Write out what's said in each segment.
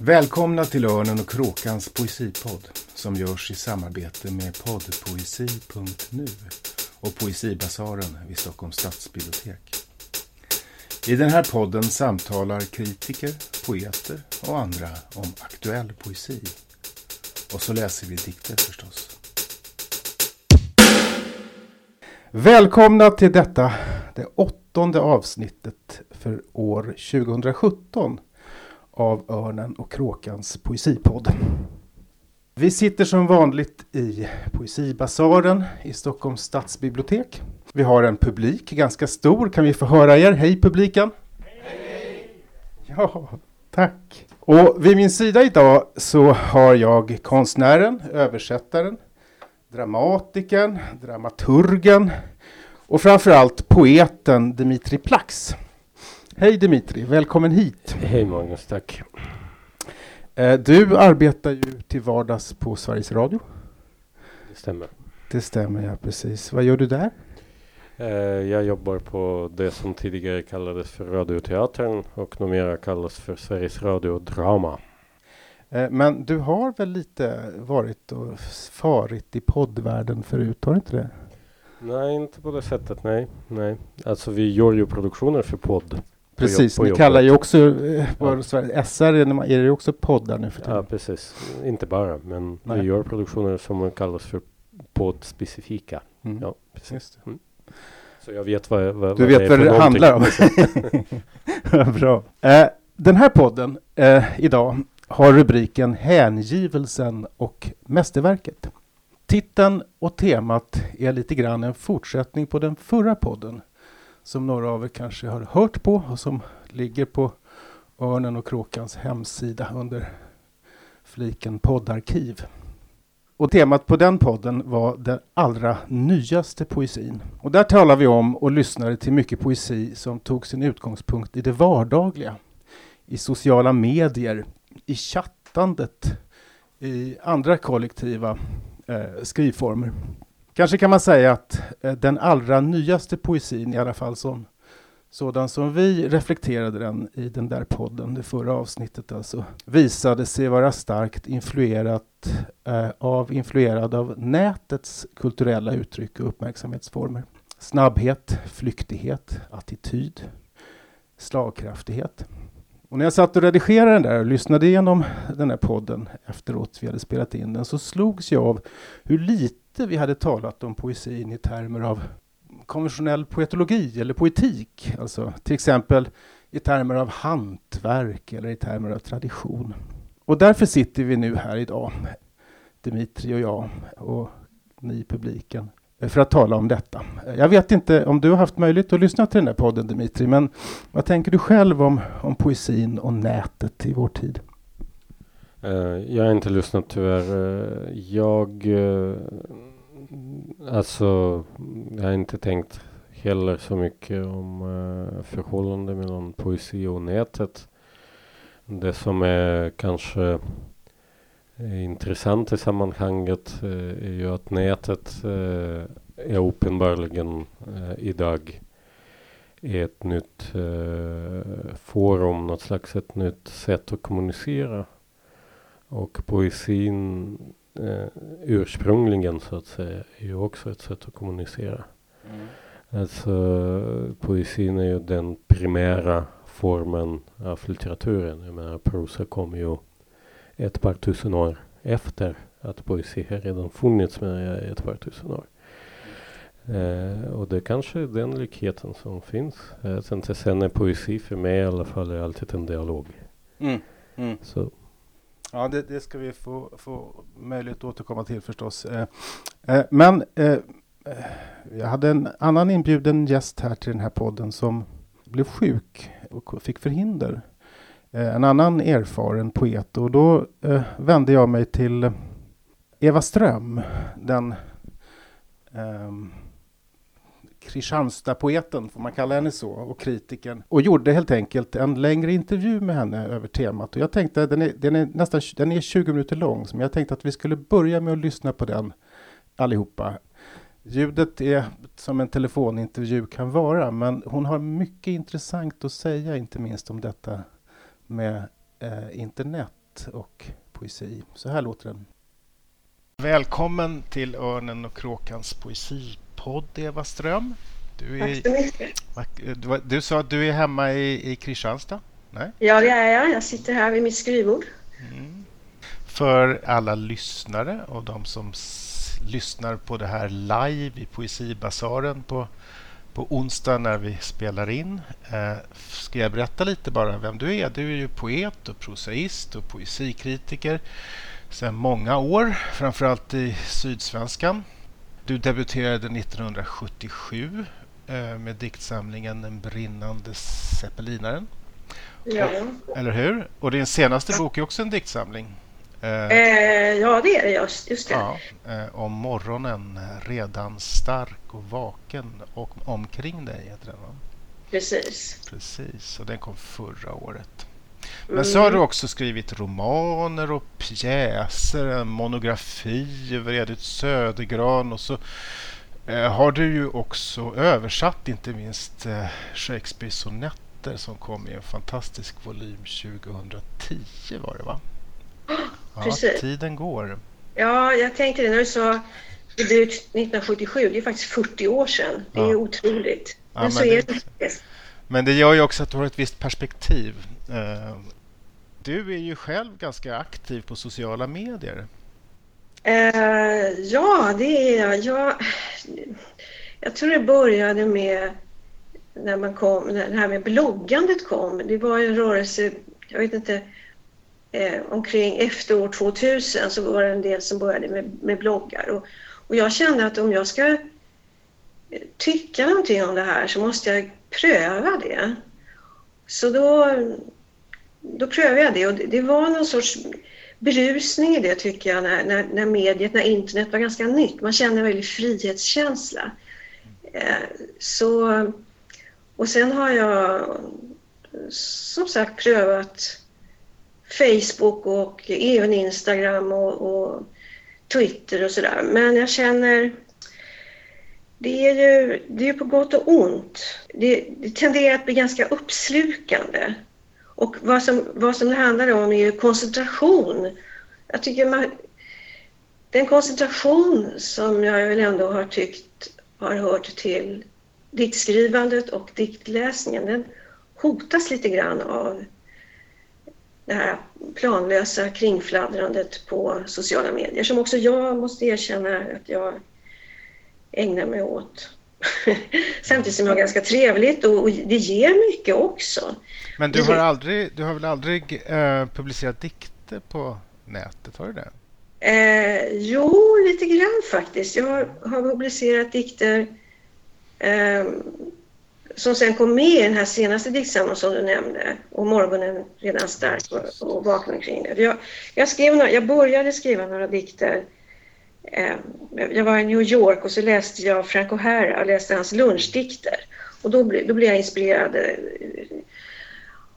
Välkomna till Örnen och Kråkans poesipodd som görs i samarbete med poddpoesi.nu och Poesibasaren vid Stockholms stadsbibliotek. I den här podden samtalar kritiker, poeter och andra om aktuell poesi. Och så läser vi dikter förstås. Välkomna till detta, det åttonde avsnittet för år 2017 av Örnen och Kråkans poesipodd. Vi sitter som vanligt i Poesibasaren i Stockholms stadsbibliotek. Vi har en publik, ganska stor. Kan vi få höra er? Hej publiken! Hej! Ja, tack! Och vid min sida idag så har jag konstnären, översättaren, dramatikern, dramaturgen och framförallt poeten Dimitri Plax. Hej Dimitri, välkommen hit. Hej Magnus, tack. Eh, du arbetar ju till vardags på Sveriges Radio. Det stämmer. Det stämmer, ja precis. Vad gör du där? Eh, jag jobbar på det som tidigare kallades för Radioteatern och numera kallas för Sveriges Radio Drama. Eh, men du har väl lite varit och farit i poddvärlden förut, har du inte det? Nej, inte på det sättet, nej. nej. Alltså vi gör ju produktioner för podd. Precis, ni kallar ju också eh, ja. SR, är det också poddar nu för tiden? Ja, precis. Inte bara, men Nej. vi gör produktioner som kallas för poddspecifika. Mm. Ja, precis. Mm. Så jag vet vad, vad, du vad vet det vad det handlar om. Bra. Eh, den här podden eh, idag har rubriken Hängivelsen och mästerverket. Titeln och temat är lite grann en fortsättning på den förra podden som några av er kanske har hört på och som ligger på Örnen och Kråkans hemsida under fliken poddarkiv. Och temat på den podden var den allra nyaste poesin. Och där talar vi om och lyssnade till mycket poesi som tog sin utgångspunkt i det vardagliga, i sociala medier, i chattandet, i andra kollektiva eh, skrivformer. Kanske kan man säga att eh, den allra nyaste poesin, i alla fall som sådan som vi reflekterade den i den där podden, det förra avsnittet alltså, visade sig vara starkt influerat eh, av, influerad av nätets kulturella uttryck och uppmärksamhetsformer. Snabbhet, flyktighet, attityd, slagkraftighet. Och när jag satt och redigerade den där och lyssnade igenom den här podden efteråt vi hade spelat in den så slogs jag av hur lite vi hade talat om poesin i termer av konventionell poetologi eller poetik. Alltså till exempel i termer av hantverk eller i termer av tradition. Och därför sitter vi nu här idag, Dimitri och jag och ni i publiken, Eh, för att tala om detta. Jag vet inte om du har haft möjlighet att lyssna till den här podden Dimitri, men vad tänker du själv om, om poesin och nätet i vår tid? Eh, jag har inte lyssnat tyvärr. Eh, jag, alltså, jag har inte tänkt heller så mycket om uh, förhållande mellan poesi och nätet. Det som är kanske intressant i sammanhanget är ju att nätet är uppenbarligen idag ett nytt forum, något slags ett nytt sätt att kommunicera. Och poesin eh, ursprungligen så att säga är ju också ett sätt att kommunicera. Mm. Alltså poesin är ju den primära formen av litteraturen. Jag menar prosa kom ju ett par tusen år efter att poesi har redan funnits med ett par tusen år. Eh, och det kanske är den likheten som finns. Eh, sen, sen är poesi för mig i alla fall är alltid en dialog. Mm. Mm. Så. Ja, det, det, ska vi få, få möjlighet att återkomma till förstås. Eh, eh, men eh jag hade en annan inbjuden gäst här till den här podden som blev sjuk och fick förhinder. Eh, en annan erfaren poet och då eh, vände jag mig till eh, Eva Ström, den ehm, Kristianstad-poeten, får man kalla henne så, och kritiken. Och gjorde helt enkelt en längre intervju med henne över temat. Och jag tänkte, den är, den är nästan den är 20 minuter lång, så jag tänkte att vi skulle börja med att lyssna på den allihopa. Ljudet är som en telefonintervju kan vara, men hon har mycket intressant att säga, inte minst om detta med eh, internet och poesi. Så här låter den. Välkommen till Örnen och kråkans poesipodd, Eva Ström. Du, är, mycket. Du, du sa att du är hemma i, i Kristianstad? Nej? Ja, det är jag. Jag sitter här vid mitt skrivbord. Mm. För alla lyssnare och de som lyssnar på det här live i Poesibasaren på, på onsdag när vi spelar in. Eh, ska jag berätta lite bara vem du är? Du är ju poet och prosaist och poesikritiker sedan många år, framförallt i Sydsvenskan. Du debuterade 1977 eh, med diktsamlingen Den brinnande zeppelinaren. Ja. Eller hur? Och din senaste bok är också en diktsamling. Eh, ja, det är det just, just det. Ja, eh, om morgonen, redan stark och vaken och omkring dig heter den va? Precis. Precis, och den kom förra året. Men mm. så har du också skrivit romaner och pjäser, en monografi över Edith Södergran och så eh, har du ju också översatt inte minst eh, Shakespeares sonetter som kom i en fantastisk volym 2010 var det va? Ja, Precis. Tiden går. Ja, jag tänkte det när du sa debut 1977. Det är faktiskt 40 år sedan. Det är ja. otroligt. Men, ja, så men är det, det. Men det gör ju också att du har ett visst perspektiv. Eh, du är ju själv ganska aktiv på sociala medier. Uh, ja, det är jag. jag. Jag tror det började med när man kom, när det här med bloggandet kom. Det var en rörelse, jag vet inte, eh, omkring efter år 2000 så var det en del som började med, med bloggar. Och, och jag kände att om jag ska eh, tycka någonting om det här så måste jag pröva det. Så då, då prövade jag det och det var någon sorts berusning i det tycker jag när, när, när mediet, när internet var ganska nytt. Man kände en väldig frihetskänsla. Eh, så, och sen har jag som sagt prövat Facebook och även Instagram och, och Twitter och sådär. Men jag känner det är ju det är på gott och ont. Det, det tenderar att bli ganska uppslukande. Och vad som, vad som det handlar om är ju koncentration. Jag tycker man, den koncentration som jag väl ändå har tyckt har hört till diktskrivandet och diktläsningen, den hotas lite grann av det här planlösa kringfladdrandet på sociala medier som också jag måste erkänna att jag ägnar mig åt. Samtidigt som jag har ganska trevligt och, det ger mycket också. Men du har, aldrig, du har väl aldrig eh, publicerat dikter på nätet? Har du det? Eh, jo, lite grann faktiskt. Jag har, har publicerat dikter eh, som sen kom med i den här senaste diktsamlingen som du nämnde. Och morgonen redan stark och, och vaknar kring det. Jag, jag, skrev några, jag började skriva några dikter Eh, jag var i New York och så läste jag Frank O'Hara och läste hans lunchdikter. Och då, då blev jag inspirerad. Eh,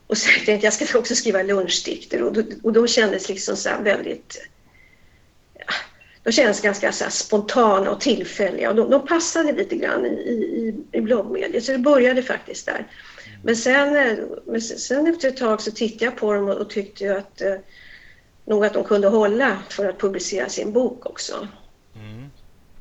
och så tänkte jag, jag ska också skriva lunchdikter. Och då, och då kändes liksom så väldigt... De kändes ganska så spontana och tillfälliga och de, de passade lite grann i, i, i bloggmediet. Så det började faktiskt där. Men sen, eh, men sen efter ett tag så tittade jag på dem och, och tyckte att eh, nog att de kunde hålla för att publicera sin bok också. Mm.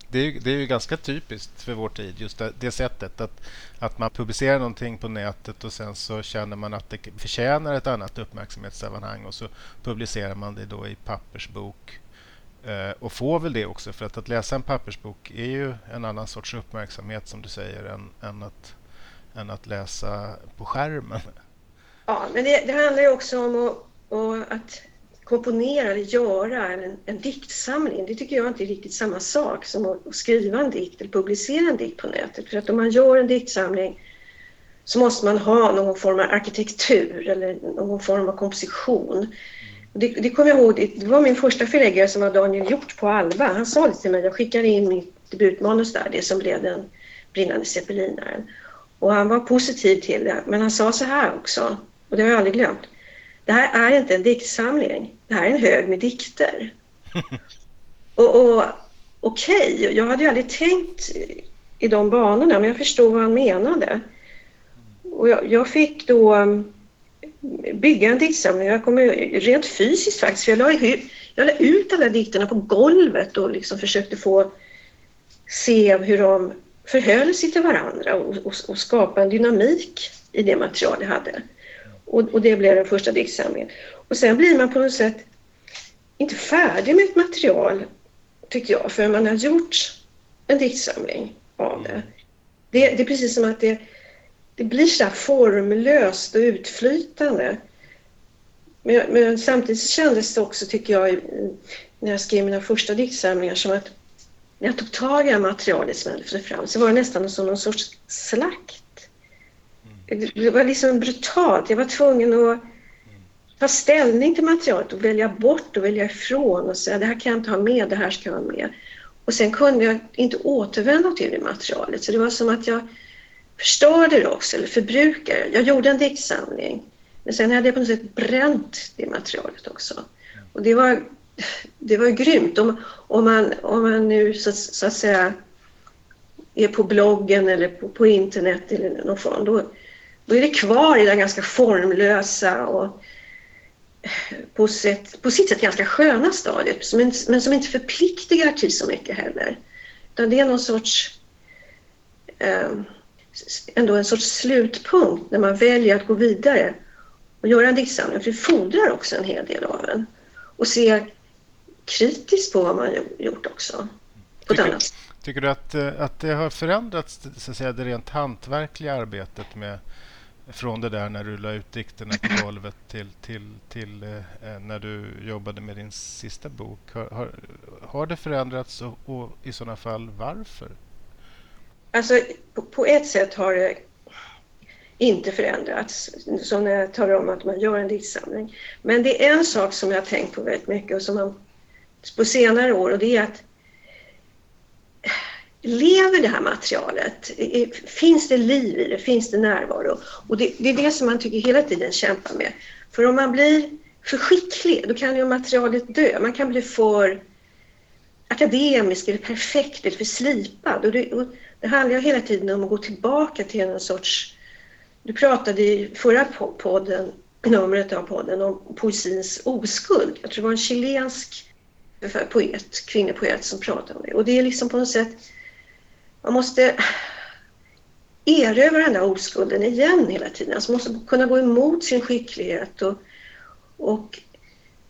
Det, är, det är ju ganska typiskt för vår tid, just det, det, sättet att, att man publicerar någonting på nätet och sen så känner man att det förtjänar ett annat uppmärksamhetssammanhang och så publicerar man det då i pappersbok Eh, och får väl det också för att, att läsa en pappersbok är ju en annan sorts uppmärksamhet som du säger än, än, att, än att läsa på skärmen. Ja, men det, det handlar ju också om att, att komponera eller göra en, en diktsamling, det tycker jag inte är riktigt samma sak som att skriva en dikt eller publicera en dikt på nätet. För att om man gör en diktsamling så måste man ha någon form av arkitektur eller någon form av komposition. Det, det kommer jag ihåg, det var min första förläggare som var Daniel Hjort på Alba. Han sa det till mig, jag skickade in mitt debutmanus där, det som blev den brinnande zeppelinaren. Och han var positiv till det, men han sa så här också, och det har jag aldrig glömt. Det här är inte en diktsamling. Det här är en hög med dikter. och, och Okej, okay, jag hade ju aldrig tänkt i de banorna men jag förstod vad han menade. Och jag, jag fick då bygga en diktsamling. Jag kommer rent fysiskt faktiskt. För jag, la, jag la ut alla dikterna på golvet och liksom försökte få se hur de förhöll sig till varandra och, och, och skapa en dynamik i det material jag hade. Och, och, det blev den första diktsamlingen. Och sen blir man på något sätt inte färdig med ett material, tycker jag, förrän man har gjort en diktsamling av det. Det, det är precis som att det, det blir så formlöst och utflytande. Men, men, samtidigt kändes det också, tycker jag, när jag skrev mina första diktsamlingar som att när jag tog tag i det materialet som jag lyfte fram så var det nästan som någon sorts slakt. Det var liksom brutalt. Jag var tvungen att ta ställning till materialet och välja bort och välja ifrån och säga det här kan jag inte ha med, det här ska jag ha med. Och sen kunde jag inte återvända till det materialet så det var som att jag förstörde det också, eller förbrukade Jag gjorde en diktsamling men sen hade jag på något sätt bränt det materialet också. Och det var, det var grymt. Om, om, man, om man nu så, så att säga är på bloggen eller på, på internet eller någon form, då, då är det kvar i det ganska formlösa och på, sätt, på sitt sätt ganska sköna stadiet men, men som inte förpliktigar till så mycket heller. Utan det är någon sorts eh, ändå en sorts slutpunkt när man väljer att gå vidare och göra en diktsamling. För det fordrar också en hel del av en. Och se kritiskt på vad man gjort också. På tycker, tycker du att, eh, att det har förändrats, så att säga, det rent hantverkliga arbetet med från det där när du la ut dikterna på golvet till, till, till eh, när du jobbade med din sista bok. Har, har, har det förändrats och, och, i sådana fall varför? Alltså på, på, ett sätt har det inte förändrats, som när jag talar om att man gör en diktsamling. Men det är en sak som jag har tänkt på väldigt mycket och som man på senare år och det är att lever det här materialet? Finns det liv i det? Finns det närvaro? Och det, det, är det som man tycker hela tiden kämpar med. För om man blir för skicklig, då kan ju materialet dö. Man kan bli för akademisk eller perfekt eller för slipad. Och det, och det handlar ju hela tiden om att gå tillbaka till en sorts... Du pratade i förra podden, numret av podden om poesins oskuld. Jag tror det var en chilensk poet, kvinnopoet som pratade om det. Och det är liksom på något sätt man måste erövra den där oskulden igen hela tiden. Alltså man måste kunna gå emot sin skicklighet. Och, och,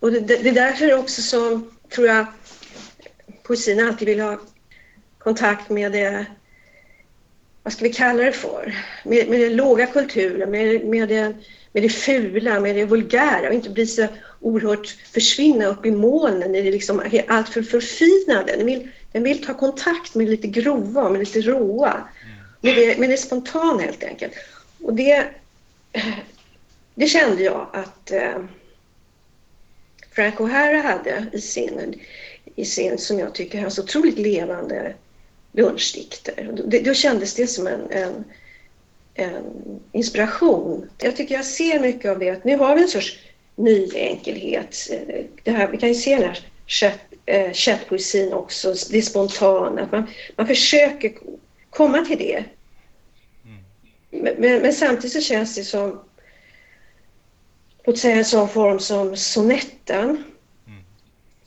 och det, det är därför också som, tror jag, poesin alltid vill ha kontakt med det, vad ska vi kalla det för, med, med den låga kulturen, med, med, det, med det fula, med det vulgära och inte bli så oerhört försvinna upp i molnen i det liksom allt för förfinade. Den vill, den vill ta kontakt med lite grova, med lite råa. Med det, med det spontana helt enkelt. Och det, det kände jag att eh, Frank O'Hara hade i sin, i sin, som jag tycker, hans otroligt levande lunchdikter. Då, då kändes det som en, en, en, inspiration. Jag tycker jag ser mycket av det. Att nu har vi en sorts ny enkelhet. Det här, vi kan ju se den här eh, chattpoesin också, det spontana. Att man, man försöker komma till det. Mm. Men, men, samtidigt så känns det som, låt säga en sån form som sonetten.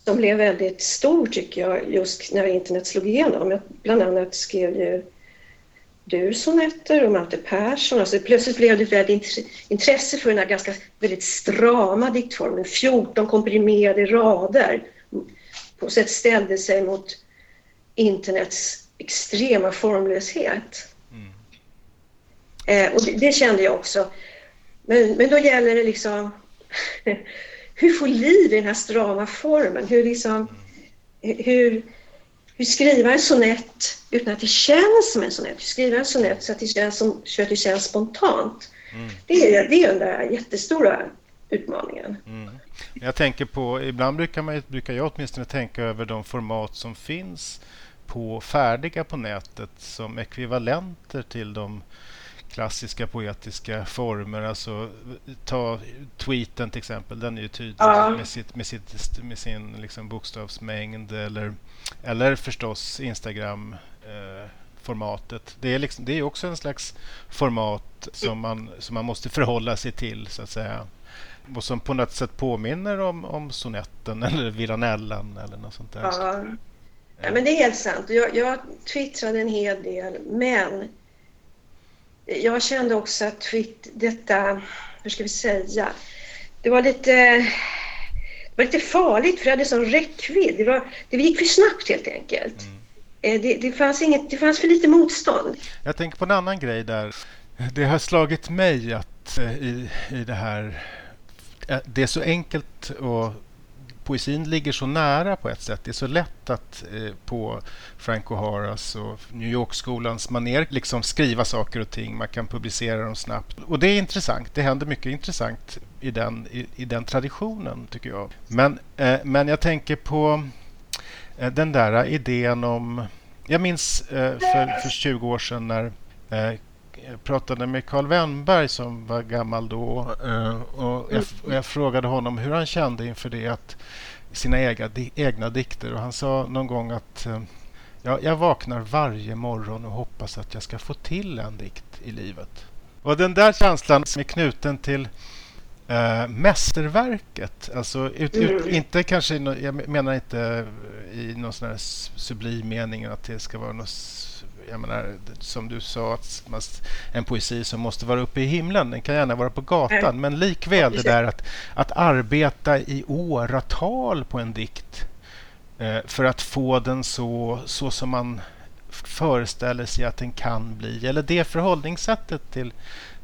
Som blev väldigt stor tycker jag just när internet slog igenom. Jag bland annat skrev ju du sonetter och Malte Persson. Alltså plötsligt blev det ett väldigt intresse för den här ganska väldigt strama diktformen. 14 komprimerade rader på sätt ställde sig mot internets extrema formlöshet. Mm. Eh, och det, det, kände jag också. Men, men då gäller det liksom hur få liv i den här strama formen? Hur, liksom, hur, hur skriva en sonett utan att det känns som en sonett? Hur skriva en sonett så att det känns, som, så att det känns spontant? Mm. Det, är, det är den där jättestora utmaningen. Mm. Jag tänker på, ibland brukar, man, brukar jag åtminstone tänka över de format som finns på färdiga på nätet som ekvivalenter till de klassiska poetiska former. Alltså, ta tweeten till exempel, den är ju tydlig ja. med, sitt, med, sitt, med sin liksom bokstavsmängd. Eller, eller förstås Instagram. Eh, formatet. Det är, liksom, det är också en slags format som man, som man måste förhålla sig till så att säga. Och som på något sätt påminner om, om sonetten eller villanellan eller något sånt där. Ja. ja men det är helt sant. Jag, jag twittrade en hel del men jag kände också att twitt, detta, hur ska vi säga, det var lite det var lite farligt för det hade sån räckvidd. Det, var, det gick för snabbt helt enkelt. Mm. Eh, det, det, fanns inget, det fanns för lite motstånd. Jag tänker på en annan grej där. Det har slagit mig att eh, i, i det här... Eh, det är så enkelt och poesin ligger så nära på ett sätt. Det är så lätt att eh, på Frank O'Haras och New York-skolans maner liksom skriva saker och ting. Man kan publicera dem snabbt. Och det är intressant. Det händer mycket intressant i den, i, i den traditionen, tycker jag. Men, eh, men jag tänker på eh, den där idén om... Jag minns eh, för, för 20 år sedan när eh, pratade med Karl Wennberg som var gammal då eh, och jag, och jag, frågade honom hur han kände inför det att sina egna, egna dikter och han sa någon gång att eh, ja, jag vaknar varje morgon och hoppas att jag ska få till en dikt i livet. Och den där känslan som är knuten till äh, mästerverket, alltså ut, ut, mm. inte kanske, jag menar inte i någon sån här sublim mening att det ska vara något jag menar, som du sa, att man, en poesi som måste vara uppe i himlen, den kan gärna vara på gatan. Men likväl det där att, att arbeta i åratal på en dikt eh, för att få den så, så som man föreställer sig att den kan bli. Eller det förhållningssättet till,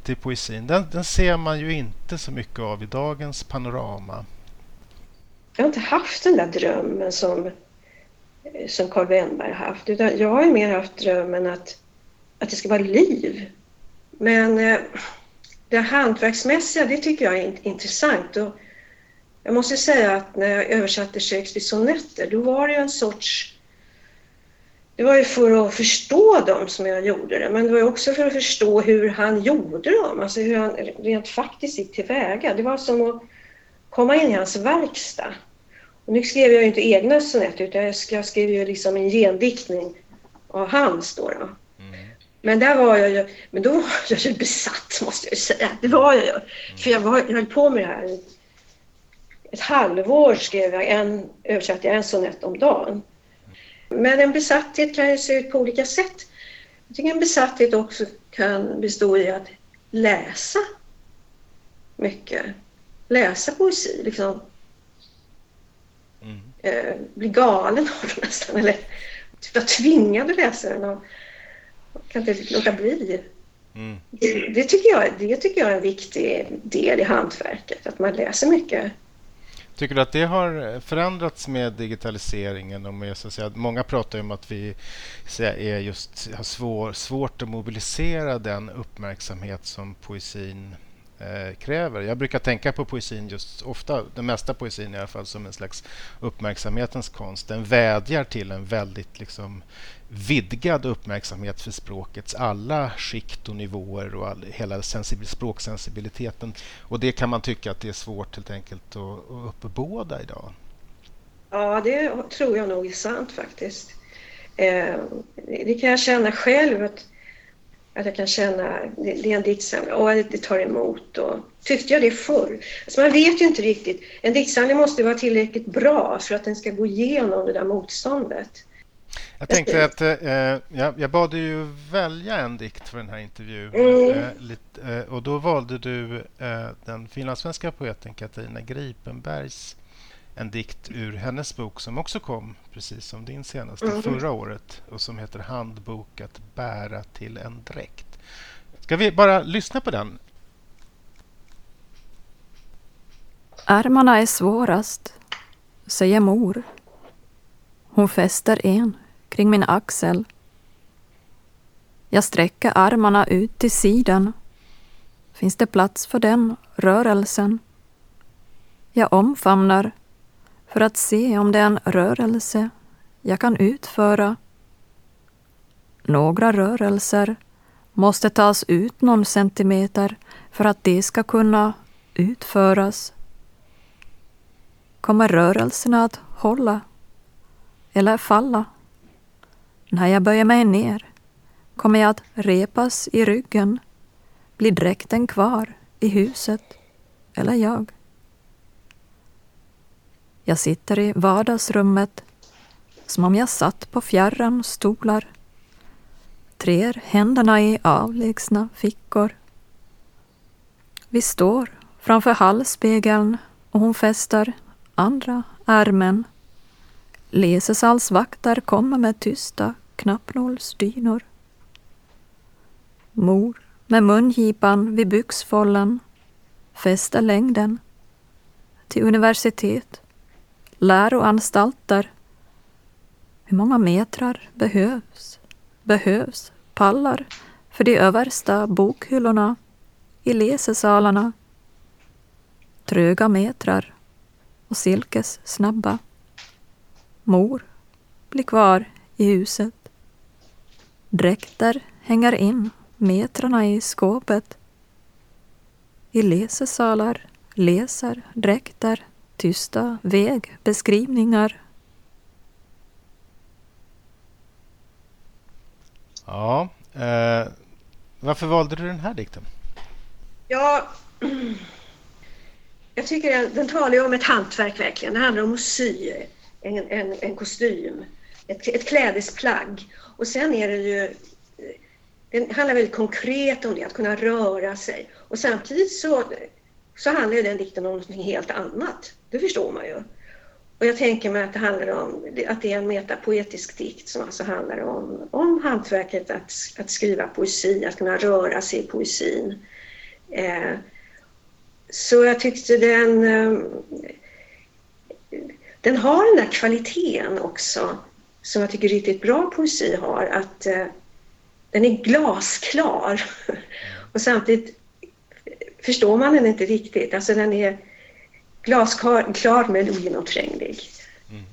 till poesin, den, den ser man ju inte så mycket av i dagens panorama. Jag har inte haft den där drömmen som som Carl Wennberg har haft. Utan jag har mer haft drömmen att, att det ska vara liv. Men eh, det hantverksmässiga, det tycker jag är intressant. Och jag måste säga att när jag översatte Shakespeares sonetter, då var det ju en sorts... Det var ju för att förstå dem som jag gjorde det, men det var också för att förstå hur han gjorde dem, alltså hur han rent faktiskt gick tillväga. Det var som att komma in i hans verkstad. Och nu skrev jag ju inte egna sonetter utan jag skrev ju liksom en gendiktning av hans då. då. Mm. Men där var jag ju, men då var jag ju besatt måste jag säga. Det var jag ju. Mm. För jag, var, jag höll på med det här. Ett halvår skrev jag en, översatte jag en sonett om dagen. Men en besatthet kan ju se ut på olika sätt. Jag tycker en besatthet också kan bestå i att läsa mycket. Läsa poesi, liksom. Eh, bli galen av det nästan. Eller typ vara tvingad att läsa den. Och, kan inte låta bli. Mm. Det, det, tycker jag, det tycker jag är en viktig del i hantverket, att man läser mycket. Tycker du att det har förändrats med digitaliseringen? Och med, så att säga, många pratar ju om att vi säga, är just, har svår, svårt att mobilisera den uppmärksamhet som poesin eh, kräver. Jag brukar tänka på poesin just ofta, den mesta poesin i alla fall, som en slags uppmärksamhetens konst. Den vädjar till en väldigt liksom, vidgad uppmärksamhet för språkets alla skikt och nivåer och all, hela sensibil, språksensibiliteten. Och det kan man tycka att det är svårt helt enkelt att, att uppbåda idag. Ja, det tror jag nog är sant faktiskt. Eh, det kan jag känna själv. att att jag kan känna, det, det är en diktsamling, och det tar emot. Och, tyckte jag det förr? Alltså man vet ju inte riktigt. En diktsamling måste vara tillräckligt bra för att den ska gå igenom det där motståndet. Jag tänkte att eh, jag, jag bad dig ju välja en dikt för den här intervjun. Mm. Eh, lite, eh, och då valde du eh, den finlandssvenska poeten Katarina Gripenbergs en dikt ur hennes bok som också kom precis som din senaste mm. förra året och som heter Handbok att bära till en dräkt. Ska vi bara lyssna på den? Armarna är svårast, säger mor. Hon fäster en kring min axel. Jag sträcker armarna ut till sidan. Finns det plats för den rörelsen? Jag omfamnar för att se om det är en rörelse jag kan utföra. Några rörelser måste tas ut någon centimeter för att de ska kunna utföras. Kommer rörelserna att hålla eller falla? När jag böjer mig ner kommer jag att repas i ryggen? Blir dräkten kvar i huset? Eller jag? Jag sitter i vardagsrummet som om jag satt på fjärran stolar. Trer händerna i avlägsna fickor. Vi står framför hallspegeln och hon fäster andra ärmen. Lesesalsvakter kommer med tysta knappnålsdynor. Mor med mungipan vid byxfållen fäster längden till universitet, läroanstalter. Hur många metrar behövs? Behövs pallar för de översta bokhyllorna i läsesalarna? Tröga metrar och silkes snabba. Mor blir kvar i huset. Dräkter hänger in metrarna i skåpet. I läsesalar läser dräkter tysta vägbeskrivningar. Ja, eh, varför valde du den här dikten? Ja, jag tycker den, den talar ju om ett hantverk verkligen. Det handlar om att sy en, en, en kostym, ett, ett klädesplagg. Och sen är det ju det handlar väldigt konkret om det, att kunna röra sig. Och samtidigt så, så handlar den dikten om något helt annat. Det förstår man ju. Och jag tänker mig att det handlar om att det är en metapoetisk dikt som alltså handlar om, om hantverket att, att skriva poesi, att kunna röra sig i poesin. Eh, så jag tyckte den, eh, den har den där kvaliteten också som jag tycker riktigt bra poesi har. Att eh, den är glasklar. Och samtidigt förstår man den inte riktigt. Alltså den är glasklar men ogenomtränglig. Mm.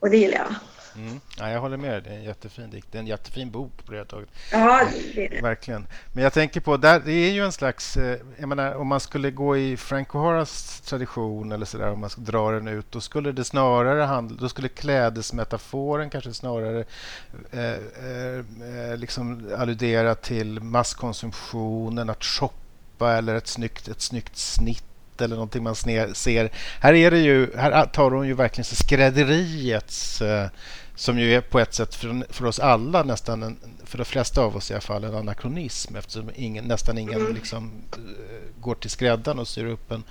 Och det gillar jag. Mm. Ja, jag håller med. Det är en jättefin dikt. Det är en jättefin bok på det taget. Ja, det är det. Verkligen. Men jag tänker på, där, det är ju en slags... Eh, jag menar, om man skulle gå i Frank O'Haras tradition eller så där, om man ska dra den ut, då skulle det snarare handla... Då skulle klädesmetaforen kanske snarare eh, eh, liksom alludera till masskonsumtionen, att shoppa eller ett snyggt, ett snyggt snitt eller någonting man ser. Här, är det ju, här tar hon ju verkligen skrädderiets eh, som ju är på ett sätt för, för oss alla nästan, en, för de flesta av oss i alla fall, en anakronism eftersom ingen, nästan ingen mm. liksom, eh, går till skräddaren och syr upp en,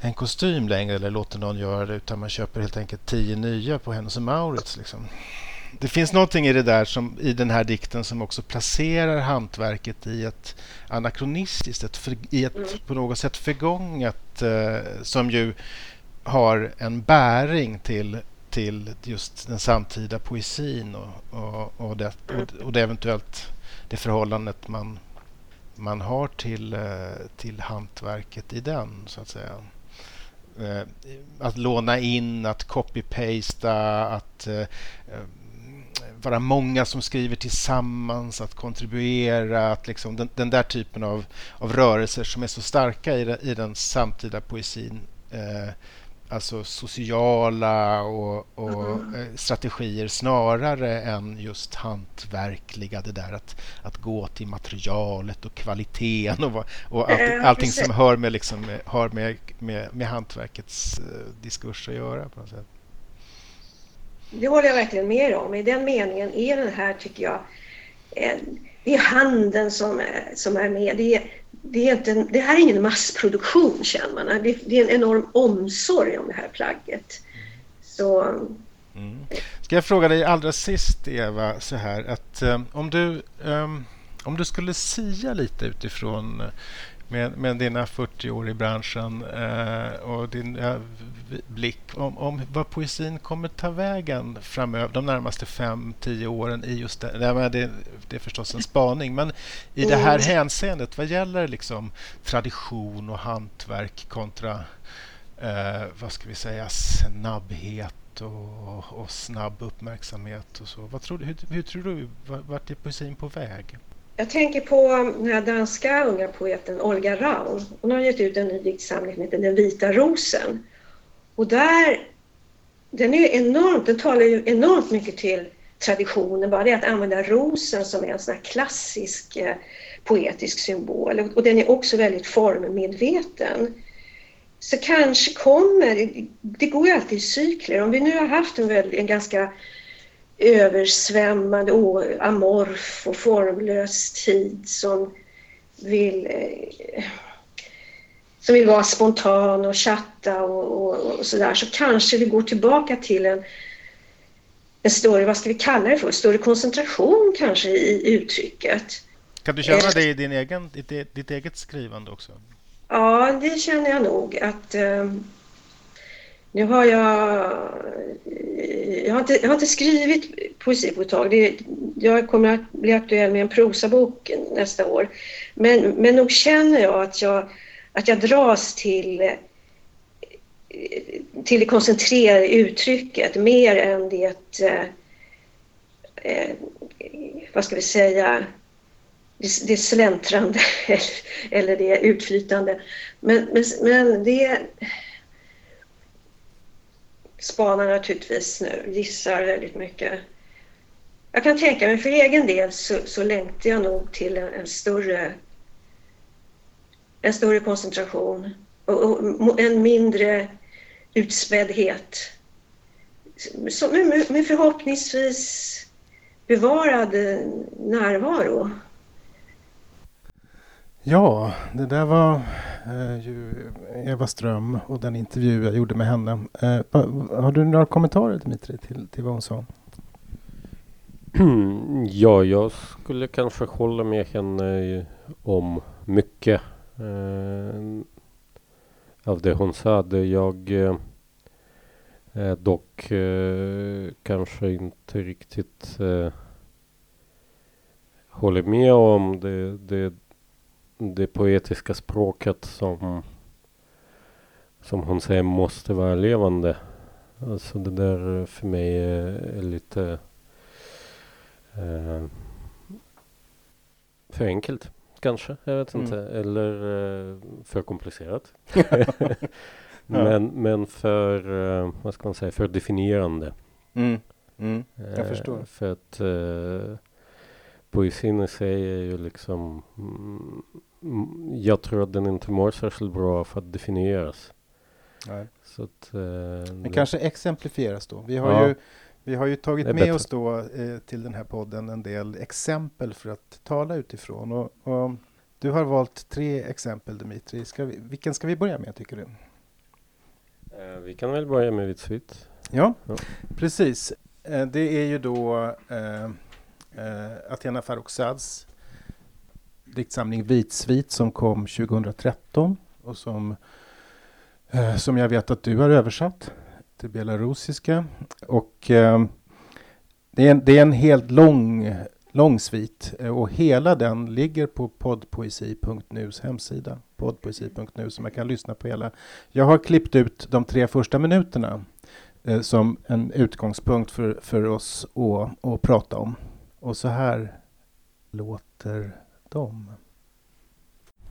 en kostym längre eller låter någon göra det utan man köper helt enkelt tio nya på Hennes Mauritz. Liksom. Det finns någonting i det där som, i den här dikten som också placerar hantverket i ett anakronistiskt, ett i ett mm. på något sätt förgånget eh, som ju har en bäring till till just den samtida poesin och, och, och, det, och, och det eventuellt det förhållandet man, man har till, eh, till hantverket i den, så att säga. Eh, att låna in, att copy-pasta, att eh, vara många som skriver tillsammans, att kontribuera, att liksom den, den där typen av, av rörelser som är så starka i, i den samtida poesin eh, alltså sociala och, och mm. strategier snarare än just hantverkliga. Det där att, att gå till materialet och kvaliteten och, och allt, äh, allting som hör med, liksom, har med, med, med hantverkets uh, diskurs att göra. på något sätt. Det håller jag verkligen med om. I den meningen är den här, tycker jag, eh, det är handeln som är, som är med. Det är, det, är inte, det här är ingen massproduktion känner man. Det, det, är en enorm omsorg om det här plagget. Så... Mm. Ska jag fråga dig allra sist Eva, så här att um, om, du, um, om du skulle sia lite utifrån med, med dina 40 år i branschen eh, och din eh, blick om, om vad poesin kommer ta vägen framöver de närmaste 5-10 åren i just det. Det, det, det är förstås en spaning, men i det här mm. hänseendet vad gäller liksom tradition och hantverk kontra eh, vad ska vi säga snabbhet och, och, snabb uppmärksamhet och så. Vad tror du, hur, hur tror du, vart är poesin på väg? Jag tänker på den här danska unga poeten Olga Raun. Hon har gett ut en ny diktsamling som heter Den vita rosen. Och där, den är enormt, den talar ju enormt mycket till traditionen, bara det att använda rosen som är en sån här klassisk eh, poetisk symbol och den är också väldigt formmedveten. Så kanske kommer, det går ju alltid i cykler, om vi nu har haft en, väldigt, en ganska översvämmande, amorf och formlös tid som vill, eh, som vill vara spontan och chatta och, och, och sådär så kanske vi går tillbaka till en, en större, vad ska vi kalla det för, större koncentration kanske i uttrycket. Kan du känna det i din egen, ditt, ditt eget skrivande också? Ja, det känner jag nog att eh, nu har jag... Jag har, inte, jag har inte skrivit poesi på ett tag. Det, jag kommer att bli aktuell med en prosabok nästa år. Men, men nog känner jag att jag, att jag dras till, till det koncentrerade uttrycket mer än det... Eh, vad ska vi säga? Det, det släntrande eller det utflytande. Men, men, men det spanar naturligtvis nu, gissar väldigt mycket. Jag kan tänka mig för egen del så, så längtar jag nog till en, en större en större koncentration och, och en mindre utspäddhet. Så, med, med förhoppningsvis bevarad närvaro. Ja, det där var eh, ju Eva Ström och den intervju jag gjorde med henne. Eh, har du några kommentarer Dimitri till, till vad hon sa? ja, jag skulle kanske hålla med henne om mycket eh, av det hon sa. Det jag eh, eh, dock eh, kanske inte riktigt eh, håller med om det, det det poetiska språket som som hon säger måste vara levande. Alltså det där för mig är lite eh, för enkelt kanske. Jag vet mm. inte. Eller eh, för komplicerat. men, men för, eh, vad ska man säga, för definierande. Mm. Mm. Jag eh, förstår. För att eh, poesin i sig är ju liksom mm, jag tror att den inte mår särskilt bra för att definieras. Nej. Så att, eh, Men kanske exemplifieras då. Vi har, ja. ju, vi har ju tagit med bättre. oss då eh, till den här podden en del exempel för att tala utifrån. Och, och du har valt tre exempel Dimitri. Ska vi, vilken ska vi börja med tycker du? Eh, vi kan väl börja med Vitsvit. Ja, ja, precis. Eh, det är ju då eh, eh, Athena Farrokhzads diktsamling Vitsvit som kom 2013 och som, eh, som jag vet att du har översatt till belarusiska. Och eh, det, är en, det är en helt lång, lång svit eh, och hela den ligger på poddpoesi.nus hemsida. Poddpoesi.nu som man kan lyssna på hela. Jag har klippt ut de tre första minuterna eh, som en utgångspunkt för, för oss att, att prata om. Och så här låter dem?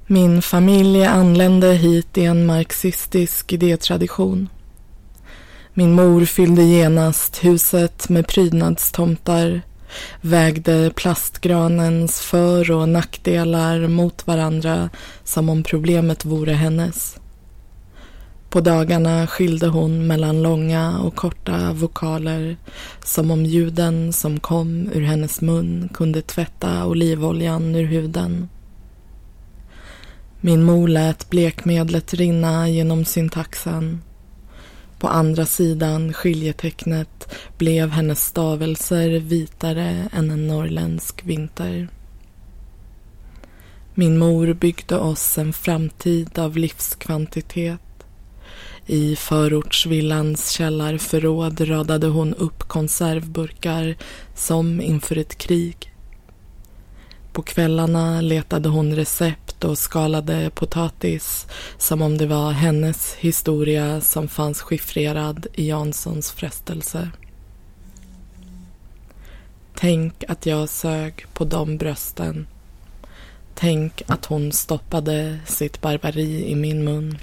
Min familj anlände hit i en marxistisk idétradition. Min mor fyllde genast huset med prydnadstomtar, vägde plastgranens för och nackdelar mot varandra som om problemet vore hennes. På dagarna skilde hon mellan långa och korta vokaler som om ljuden som kom ur hennes mun kunde tvätta olivoljan ur huden. Min mor lät blekmedlet rinna genom syntaxen. På andra sidan skiljetecknet blev hennes stavelser vitare än en norrländsk vinter. Min mor byggde oss en framtid av livskvantitet i förortsvillans källarförråd radade hon upp konservburkar som inför ett krig. På kvällarna letade hon recept och skalade potatis som om det var hennes historia som fanns skiffrerad i Janssons frestelse. Tänk att jag sög på de brösten. Tänk att hon stoppade sitt barbari i min mun.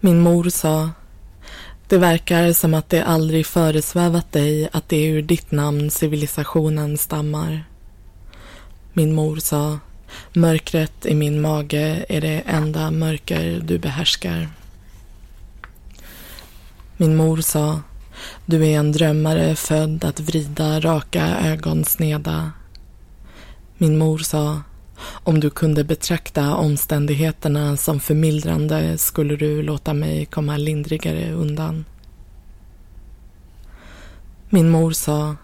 Min mor sa Det verkar som att det aldrig föresvävat dig att det är ur ditt namn civilisationen stammar. Min mor sa, mörkret i min mage är det enda mörker du behärskar. Min mor sa, du är en drömmare född att vrida raka ögon sneda. Min mor sa, om du kunde betrakta omständigheterna som förmildrande skulle du låta mig komma lindrigare undan. Min mor sa,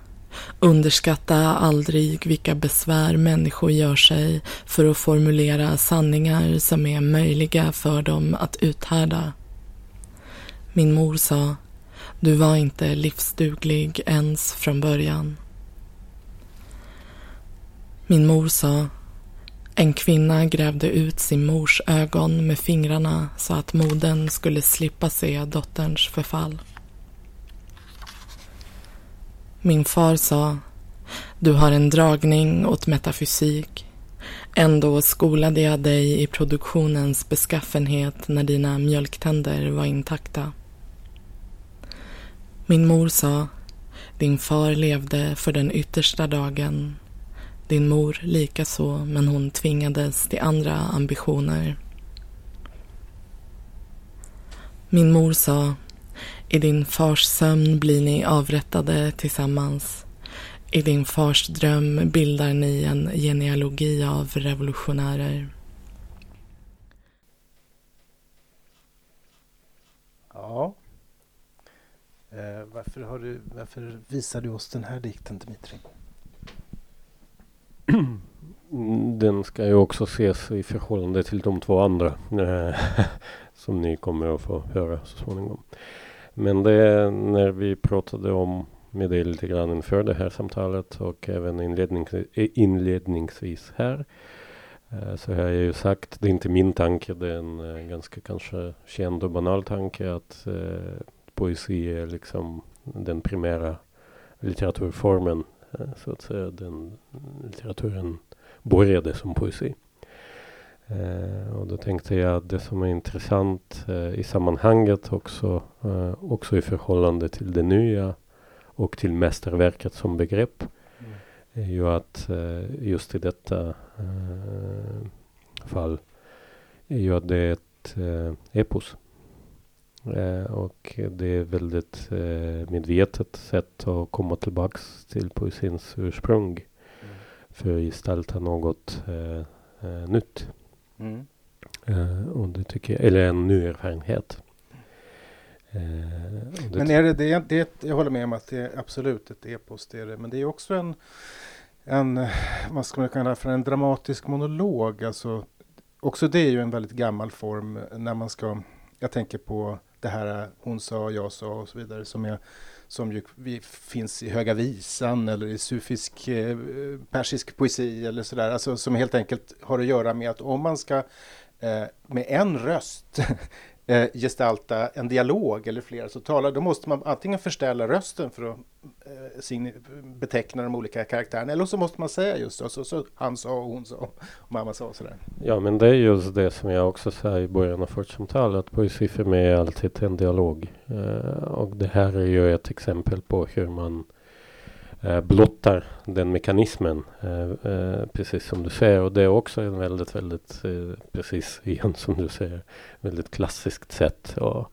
underskatta aldrig vilka besvär människor gör sig för att formulera sanningar som är möjliga för dem att uthärda. Min mor sa, du var inte livsduglig ens från början. Min mor sa, en kvinna grävde ut sin mors ögon med fingrarna så att modern skulle slippa se dotterns förfall. Min far sa, du har en dragning åt metafysik. Ändå skolade jag dig i produktionens beskaffenhet när dina mjölktänder var intakta. Min mor sa, din far levde för den yttersta dagen. Din mor likaså, men hon tvingades till andra ambitioner. Min mor sa, i din fars sömn blir ni avrättade tillsammans. I din fars dröm bildar ni en genealogi av revolutionärer. Ja. Eh, varför, har du, varför visar du oss den här dikten, Dmitrij? Den ska ju också ses i förhållande till de två andra eh, som ni kommer att få höra så småningom. Men det när vi pratade om med dig lite grann inför det här samtalet och även inlednings, eh, inledningsvis här. Eh, så har jag ju sagt, det är inte min tanke, det är en ganska kanske känd och banal tanke att eh, poesi är liksom den primära litteraturformen. Eh, så att säga, den litteraturen började som poesi. Eh, och då tänkte jag att det som är intressant eh, i sammanhanget också, också i förhållande till det nya och till mästerverket som begrepp, mm. är ju att just i detta fall är ju att det är ett epos. Och det är väldigt medvetet sätt att komma tillbaks till poesins ursprung mm. för att gestalta något nytt. Mm. Och det tycker jag, eller en ny erfarenhet. Men är det, det, det, jag håller med om att det är absolut ett epos, det är det. Men det är också en, en, vad ska man kalla för en dramatisk monolog. Alltså, också det är ju en väldigt gammal form när man ska, jag tänker på det här hon sa, jag sa och så vidare som, är, som ju finns i Höga Visan eller i sufisk eh, persisk poesi eller sådär. Alltså som helt enkelt har att göra med att om man ska eh, med en röst eh, gestalta en dialog eller flera så talar, då måste man antingen förställa rösten för att eh, sin, beteckna de olika karaktärerna eller så måste man säga just så, så, så han sa och hon sa och mamma sa och sådär. Ja men det är just det som jag också sa i början av vårt samtal att poesi för mig är alltid en dialog eh, och det här är ju ett exempel på hur man Eh, blottar den mekanismen. Eh, eh, precis som du säger. Och det är också en väldigt, väldigt, precis igen som du säger, väldigt klassiskt sätt att,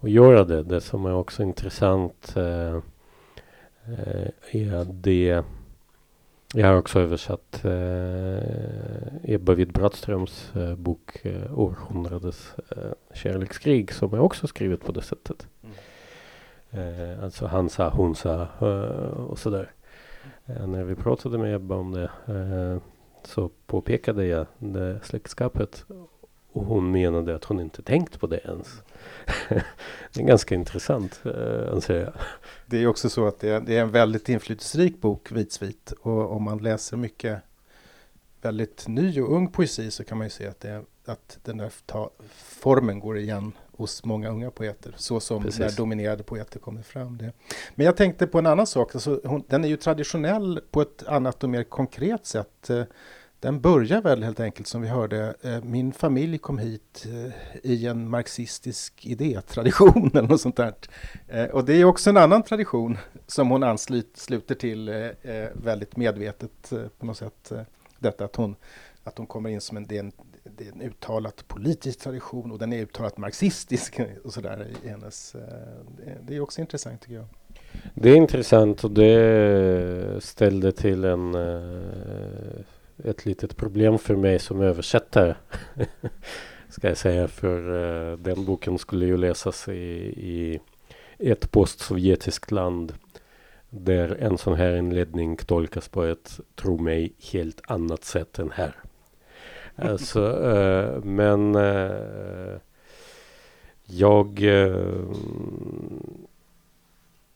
att göra det. Det som är också intressant är det jag har också översatt eh, Ebba Witt-Brattströms eh, bok eh, Århundradets eh, kärlekskrig som är också skrivet på det sättet. Eh, alltså han sa, hon sa eh, och sådär. Eh, när vi pratade med Ebba om det eh, så påpekade jag det släktskapet och hon menade att hon inte tänkt på det ens. det är ganska intressant eh, anser jag. Det är också så att det är, det är en väldigt inflytelserik bok, Vitsvit. Och om man läser mycket väldigt ny och ung poesi så kan man ju se att, det, att den där formen går igen hos många unga poeter, så som Precis. när dominerade poeter kommer fram. Det. Men jag tänkte på en annan sak, alltså, hon, den är ju traditionell på ett annat och mer konkret sätt. Eh, den börjar väl helt enkelt som vi hörde, eh, min familj kom hit eh, i en marxistisk idétradition eller något sånt där. Och det är också en annan tradition som hon ansluter till väldigt medvetet på något sätt. Detta att hon, att hon kommer in som en, en, det är en uttalat politisk tradition och den är uttalat marxistisk och sådär i hennes... Eh, det är också intressant tycker jag. Det är intressant och det ställde till en eh, ett litet problem för mig som översättare. Ska jag säga för eh, den boken skulle ju läsas i, i ett postsovjetiskt land där en sån här inledning tolkas på ett, tro mig, helt annat sätt än här. Alltså, uh, men uh, jag uh,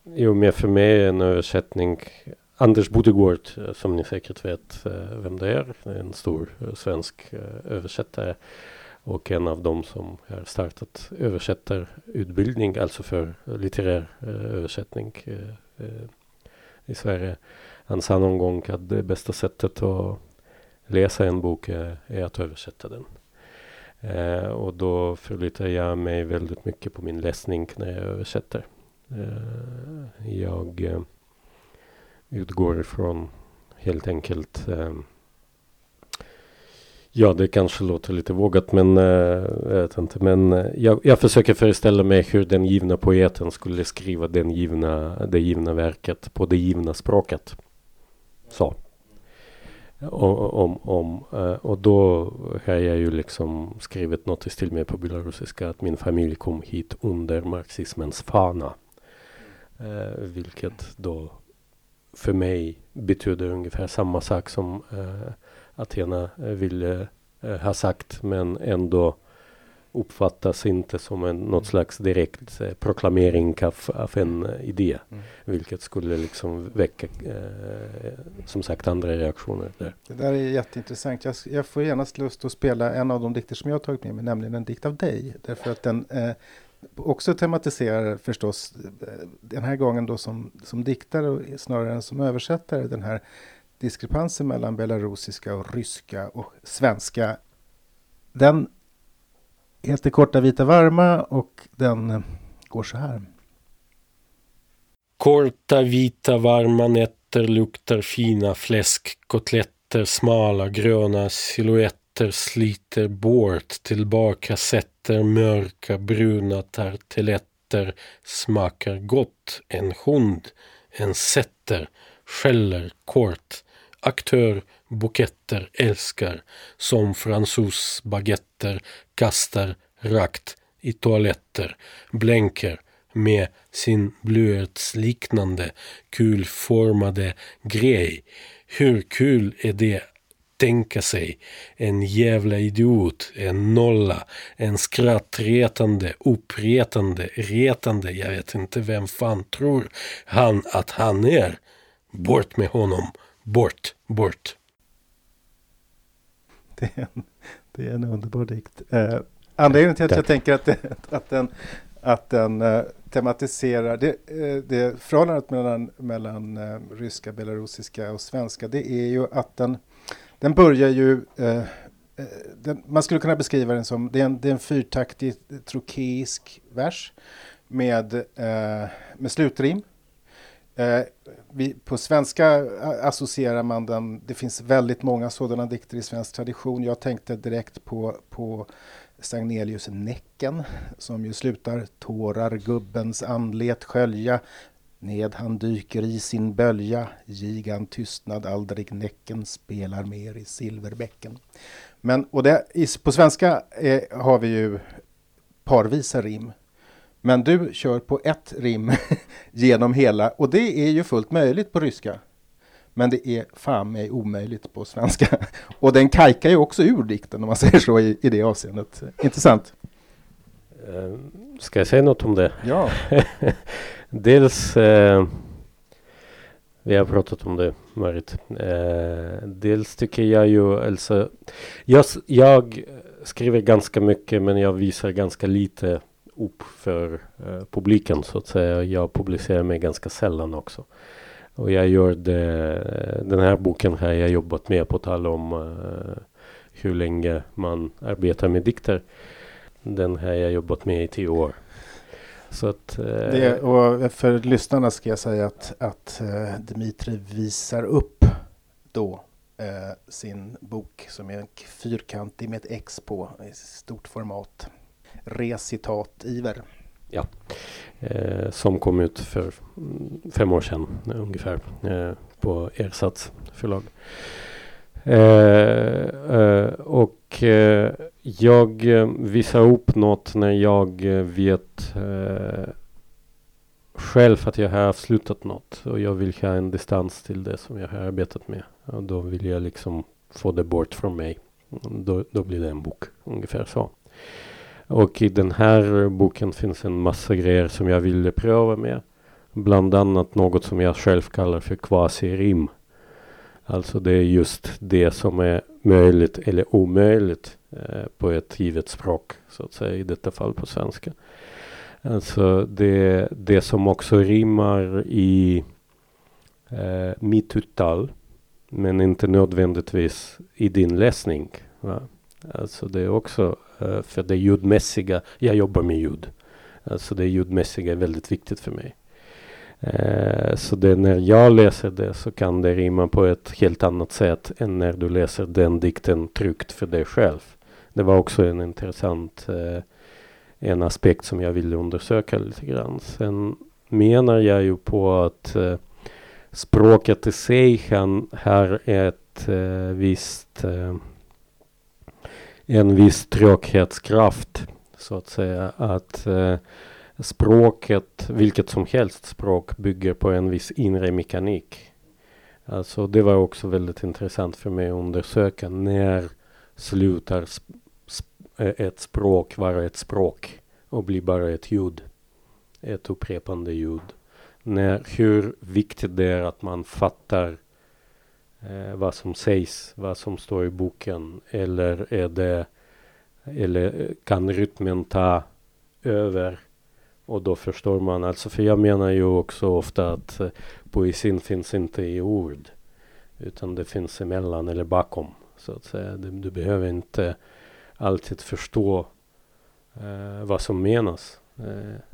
Jo, men för mig är en översättning Anders Bodegård, som ni säkert vet vem det är, en stor svensk översättare och en av dem som har startat översättarutbildning, alltså för litterär översättning i Sverige. Han sa någon gång att det bästa sättet att läsa en bok eh, är, att översätta den. Eh, och då förlitar jag mig väldigt mycket på min läsning när jag översätter. Eh, jag utgår ifrån helt enkelt eh, Ja, det kanske låter lite vågat, men eh, jag vet inte. Men eh, jag, jag, försöker föreställa mig hur den givna poeten skulle skriva den givna, det givna verket på det givna språket. Så. Och, om, om, eh, och då har jag ju liksom skrivit något i stil med på belarusiska att min familj kom hit under marxismens fana. Eh, vilket då för mig betyder ungefär samma sak som eh, Athena ville eh, ha sagt men ändå uppfattas inte som en, något slags direkt eh, proklamering av, av en eh, idé. Mm. Vilket skulle liksom väcka, eh, som sagt, andra reaktioner där. Det där är jätteintressant. Jag, jag får genast lust att spela en av de dikter som jag har tagit med mig, nämligen en dikt av dig. Därför att den eh, också tematiserar förstås eh, den här gången då som, som diktare snarare än som översättare den här diskrepansen mellan belarusiska och ryska och svenska. Den heter Korta vita varma och den eh, går så här. Korta vita varma nätter luktar fina fläskkotletter, smala gröna silhuetter sliter bort tillbaka sätter mörka bruna tarteletter smakar gott. En hund, en sätter. skäller kort. Aktör buketter älskar som fransosbaguetter kastar rakt i toaletter. Blänker med sin blyertsliknande kulformade grej. Hur kul är det tänka sig. En jävla idiot, en nolla, en skrattretande, uppretande, retande. Jag vet inte vem fan tror han att han är. Bort med honom, bort, bort. Det är en, det är en underbar dikt. Eh, anledningen till att jag tänker att, det, att den, att den eh, tematiserar det, eh, det förhållandet mellan, mellan eh, ryska, belarusiska och svenska, det är ju att den den börjar ju... Eh, eh, den, man skulle kunna beskriva den som... Det är en, det är en fyrtaktig trokeisk vers med, eh, med slutrim. Eh, vi, på svenska eh, associerar man den... Det finns väldigt många sådana dikter i svensk tradition. Jag tänkte direkt på, på Stagnelius Näcken som ju slutar tårar gubbens anlet skölja ned han dyker i sin bölja, gigan tystnad aldrig näcken spelar mer i silverbäcken. Men, och det, på svenska eh, har vi ju parvisa rim. Men du kör på ett rim genom hela och det är ju fullt möjligt på ryska. Men det är fan mig omöjligt på svenska. Och den kajkar ju också ur dikten om man säger så i, i det avseendet. Intressant. Uh, ska jag säga något om det? Ja. Dels, eh, vi har pratat om det Marit. Eh, dels tycker jag ju alltså, jag, jag, skriver ganska mycket men jag visar ganska lite upp för eh, publiken så att säga. Jag publicerar mig ganska sällan också. Och jag gör det, den här boken har jag jobbat med på tal om eh, hur länge man arbetar med dikter. Den har jag jobbat med i tio år. Så att, eh, det, och för lyssnarna ska jag säga att, att eh, Dimitri visar upp då eh, sin bok som är en fyrkantig med ett X på i stort format. Recitativer. Ja, eh, som kom ut för fem år sedan ungefär eh, på Ersats förlag. Eh, eh och eh, jag eh, visar upp något när jag eh, vet eh, själv att jag har avslutat något och jag vill ha en distans till det som jag har arbetat med. Och då vill jag liksom få det bort från mig. Då, då blir det en bok, ungefär så. Och i den här boken finns en massa grejer som jag ville pröva med. Bland annat något som jag själv kallar för quasi-rim. Alltså det är just det som är möjligt eller omöjligt eh, på ett givet språk, så att säga, i detta fall på svenska. Alltså det, det som också rimmar i eh, mitt uttal, men inte nödvändigtvis i din läsning. Va? Alltså det är också Eh, för det ljudmässiga, jag jobbar med ljud. Alltså det ljudmässiga är väldigt viktigt för mig. Uh, så det när jag läser det så kan det rimma på ett helt annat sätt än när du läser den dikten tryckt för dig själv. Det var också en intressant uh, en aspekt som jag ville undersöka lite grann. Sen menar jag ju på att språket i sig kan, har ett visst en viss tröghetskraft så att säga. Att eh, språket, vilket som helst språk, bygger på en viss inre mekanik. Alltså det var också väldigt intressant för mig att undersöka. När slutar sp sp eh, ett språk vara ett språk och blir bara ett ljud? Ett upprepande ljud. När, hur viktigt det är att man fattar eh, vad som sägs, vad som står i boken. Eller är det, eller eh, kan rytmen ta över? Och då förstår man, alltså för jag menar ju också ofta att eh, poesin finns inte i ord. Utan det finns emellan eller bakom. Så att säga. Du, du behöver inte alltid förstå eh, vad som menas. Eh.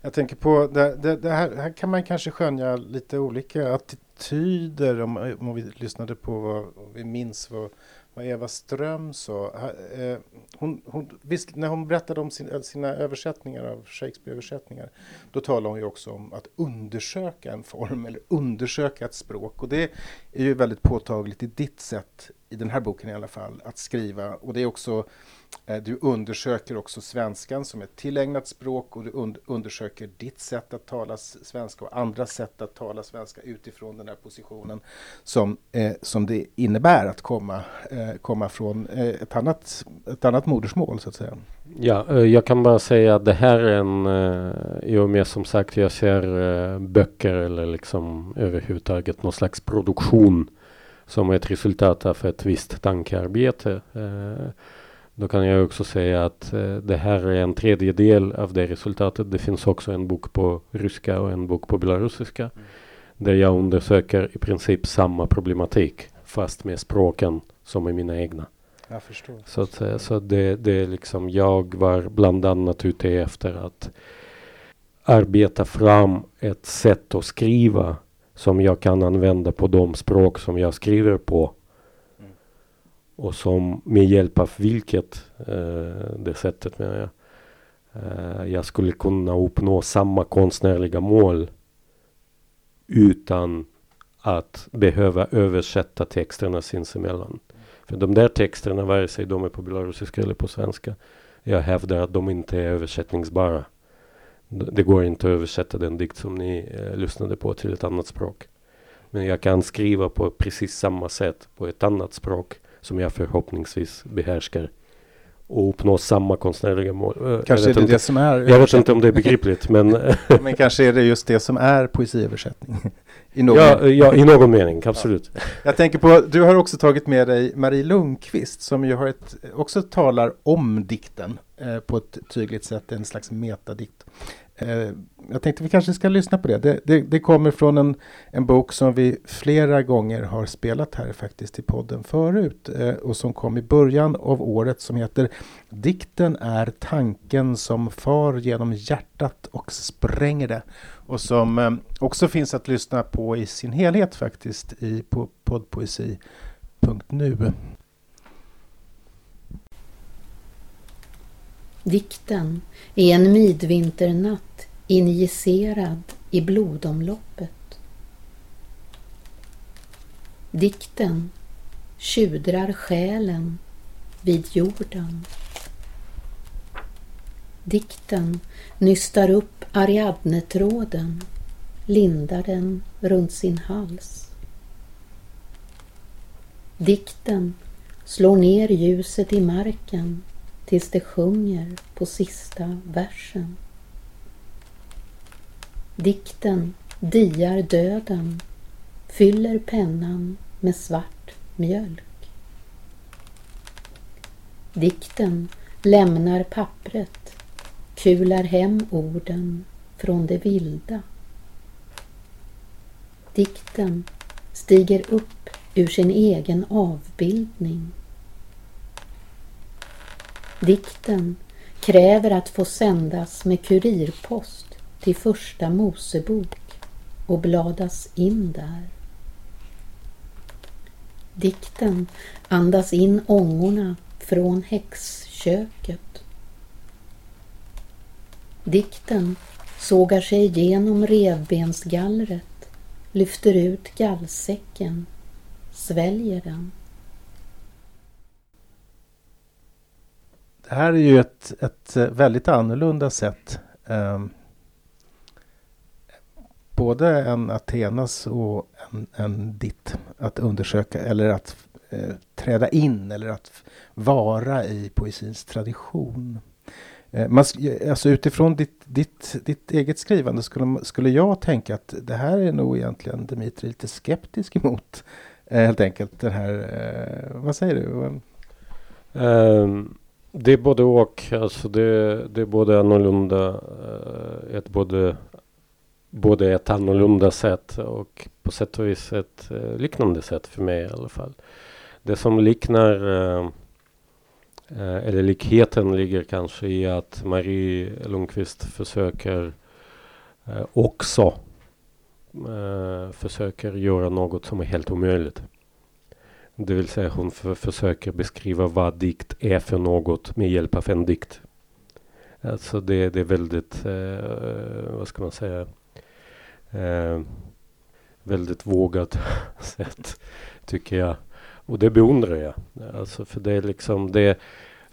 Jag tänker på, det, det, det här, här, kan man kanske skönja lite olika attityder, om, om vi lyssnade på vad, om vi minns vad, vad Eva Ström sa. Eh, hon, hon, visst, när hon berättade om sin, sina översättningar av Shakespeare-översättningar, då talade hon ju också om att undersöka en form eller undersöka ett språk. Och det är ju väldigt påtagligt i ditt sätt, i den här boken i alla fall, att skriva. Och det är också Eh, du undersöker också svenskan som ett tillägnat språk och du undersöker ditt sätt att tala svenska och andra sätt att tala svenska utifrån den här positionen som, eh, som det innebär att komma, eh, komma från eh, ett, annat, ett annat modersmål så att säga. Ja, eh, jag kan bara säga att det här är en, eh, i och med som sagt jag ser böcker eller liksom överhuvudtaget någon slags produktion som ett resultat av ett visst tankearbete. Då kan jag också säga att eh, det här är en tredjedel av det resultatet. Det finns också en bok på ryska och en bok på belarusiska. Mm. Där jag undersöker i princip samma problematik fast med språken som är mina egna. Jag förstår. Så, att, så det, det är liksom, jag var bland annat ute efter att arbeta fram ett sätt att skriva som jag kan använda på de språk som jag skriver på och som med hjälp av vilket, eh, det sättet menar jag, eh, jag skulle kunna uppnå samma konstnärliga mål utan att behöva översätta texterna sinsemellan. För de där texterna, vare sig de är på belarusiska eller på svenska, jag hävdar att de inte är översättningsbara. Det går inte att översätta den dikt som ni eh, lyssnade på till ett annat språk. Men jag kan skriva på precis samma sätt på ett annat språk som jag förhoppningsvis behärskar och uppnå samma konstnärliga mål. Kanske är det det som är Jag vet inte om det är begripligt men... men kanske är det just det som är poesiöversättning. I någon ja, ja, i någon mening, absolut. Ja. Jag tänker på, du har också tagit med dig Marie Lundqvist som ju har ett, också talar om dikten eh, på ett tydligt sätt, en slags metadikt. Eh, jag tänkte vi kanske ska lyssna på det. Det, det, det kommer från en, en bok som vi flera gånger har spelat här faktiskt i podden förut eh, och som kom i början av året som heter Dikten är tanken som far genom hjärtat och spränger det och som eh, också finns att lyssna på i sin helhet faktiskt i på poddpoesi.nu. Dikten är en midvinternatt injicerad i blodomloppet. Dikten tjudrar själen vid jorden. Dikten nystar upp Ariadnetråden, lindar den runt sin hals. Dikten slår ner ljuset i marken tills det sjunger på sista versen. Dikten diar döden, fyller pennan med svart mjölk. Dikten lämnar pappret, kular hem orden från det vilda. Dikten stiger upp ur sin egen avbildning Dikten kräver att få sändas med kurirpost till Första Mosebok och bladas in där. Dikten andas in ångorna från häxköket. Dikten sågar sig igenom revbensgallret, lyfter ut gallsäcken, sväljer den. Det här är ju ett, ett eh, väldigt annorlunda sätt. Um, både en Athenas och en, en ditt att undersöka eller att eh, träda in eller att vara i poesins tradition. Eh, man, eh, alltså utifrån ditt, ditt, ditt eget skrivande skulle, skulle jag tänka att det här är nog egentligen Dimitri lite skeptisk emot. Eh, helt enkelt den här, eh, vad säger du? Um det är både och. Alltså det, det är både annorlunda, eh, ett både, både ett annorlunda sätt och på sätt och vis ett eh, liknande sätt för mig i alla fall. Det som liknar, eh, eller likheten ligger kanske i att Marie Lundqvist försöker också försöker göra något som är helt omöjligt. Det vill säga hon för, försöker beskriva vad dikt är för något med hjälp av en dikt. Alltså det, det är väldigt, eh, vad ska man säga, eh, väldigt vågat sätt tycker jag. Och det beundrar jag. Alltså för det är liksom det,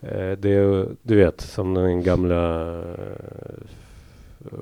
eh, det du vet som den gamla eh,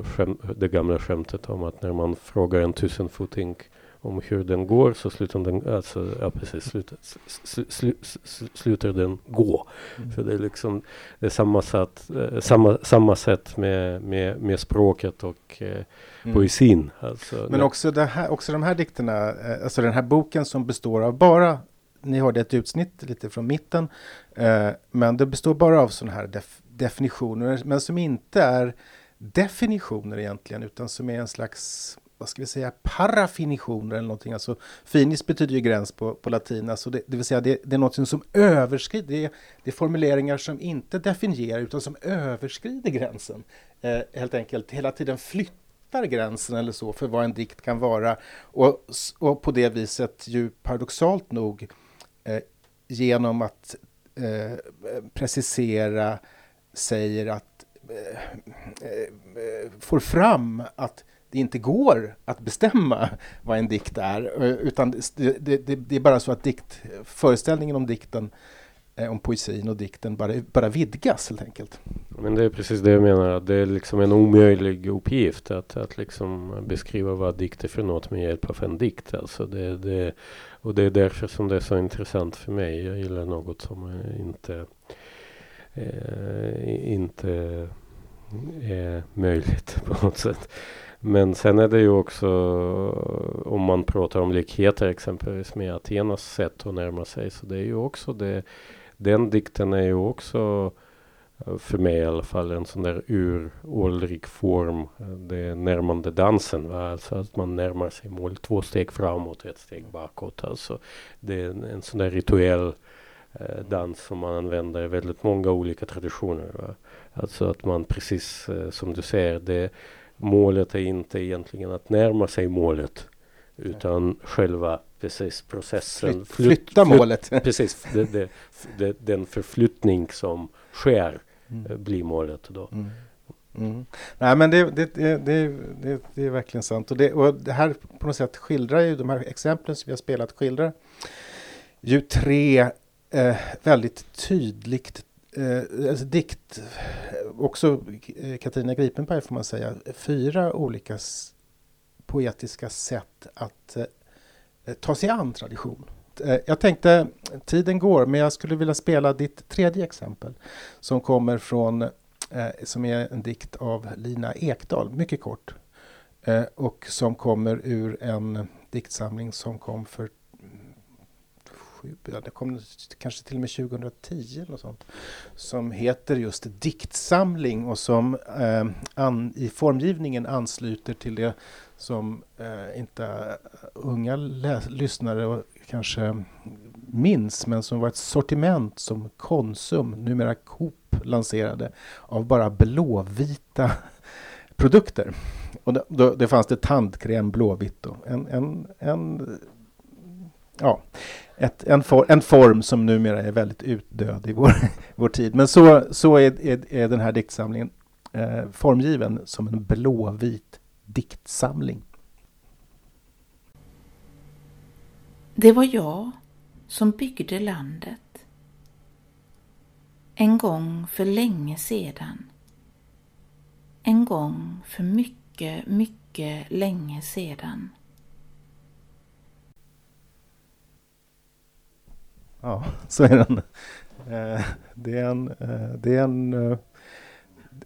skäm, det gamla skämtet om att när man frågar en tusenfoting om hur den går så slutar den, alltså, ja precis, slutar, sl, sl, sl, slutar den gå. Mm. För det är liksom det är samma sätt, eh, samma, samma sätt med, med, med språket och eh, mm. poesin. Alltså, Men också, det här, också de här dikterna, eh, alltså den här boken som består av bara ni hörde ett utsnitt lite från mitten, eh, men det består bara av sådana här def, definitioner, men som inte är definitioner egentligen, utan som är en slags vad ska vi säga, parafinitioner eller någonting. Alltså, finis betyder ju gräns på, på latin, alltså det, det vill säga det, det är något som överskrider, det, det, är formuleringar som inte definierar utan som överskrider gränsen. Eh, helt enkelt hela tiden flyttar gränsen eller så för vad en dikt kan vara och, och på det viset ju paradoxalt nog eh, genom att eh, precisera säger att eh, eh, får fram att det inte går att bestämma vad en dikt är. Eh, utan det, det, det är bara så att dikt, föreställningen om dikten, eh, om poesin och dikten bara, bara vidgas helt enkelt. Men det är precis det jag menar, att det är liksom en omöjlig uppgift att, att liksom beskriva vad dikt är för något med hjälp av en dikt. Alltså det, det, och det är därför som det är så intressant för mig. Jag gillar något som inte, eh, inte är möjligt på något sätt. Men sen är det ju också om man pratar om likheter exempelvis med Athenas sätt att närma sig. Så det är ju också det. Den dikten är ju också eh, för mig i alla fall en sån där uråldrig form. Eh, det är närmande dansen. Va? Alltså att man närmar sig mål två steg framåt och ett steg bakåt. Alltså det är en, en sån där rituell eh, dans som man använder i väldigt många olika traditioner. Va? Alltså att man precis eh, som du säger, det, målet är inte egentligen att närma sig målet. Utan själva precis processen. Flyt, flytta flyt, målet. Precis, det, det, det, den förflyttning som sker Mm. eh, blir målet då. Mm. Mm. Nej men det, det, det, det är verkligen sant. Och det, och det här på något sätt skildrar ju, de här exemplen som vi har spelat skildrar ju tre eh, väldigt tydligt eh, alltså dikt, eh, också eh, Katarina Gripenberg får man säga, fyra olika poetiska sätt att eh, eh, ta sig an tradition. Eh, Jag tänkte, tiden går, men jag skulle vilja spela ditt tredje exempel som kommer från, eh, som är en dikt av Lina Ekdahl, mycket kort. Eh, och som kommer ur en diktsamling som kom för 2007, det kom kanske till och med 2010 eller sånt, som heter just Diktsamling och som eh, an, i formgivningen ansluter till det som eh, inte unga lyssnare kanske minns, men som var ett sortiment som Konsum, numera Coop, lanserade av bara blåvita produkter. Och då, då, det fanns det tandkräm blåvitt. En, en, en ja, ett, en, for, en form som numera är väldigt utdöd i vår, vår tid. Men så, så är, är, är den här diktsamlingen eh, formgiven som en blåvit diktsamling. Det var jag som byggde landet. En gång för länge sedan. En gång för mycket, mycket länge sedan. Ja, så är den. Eh, det är en, eh, det är en eh,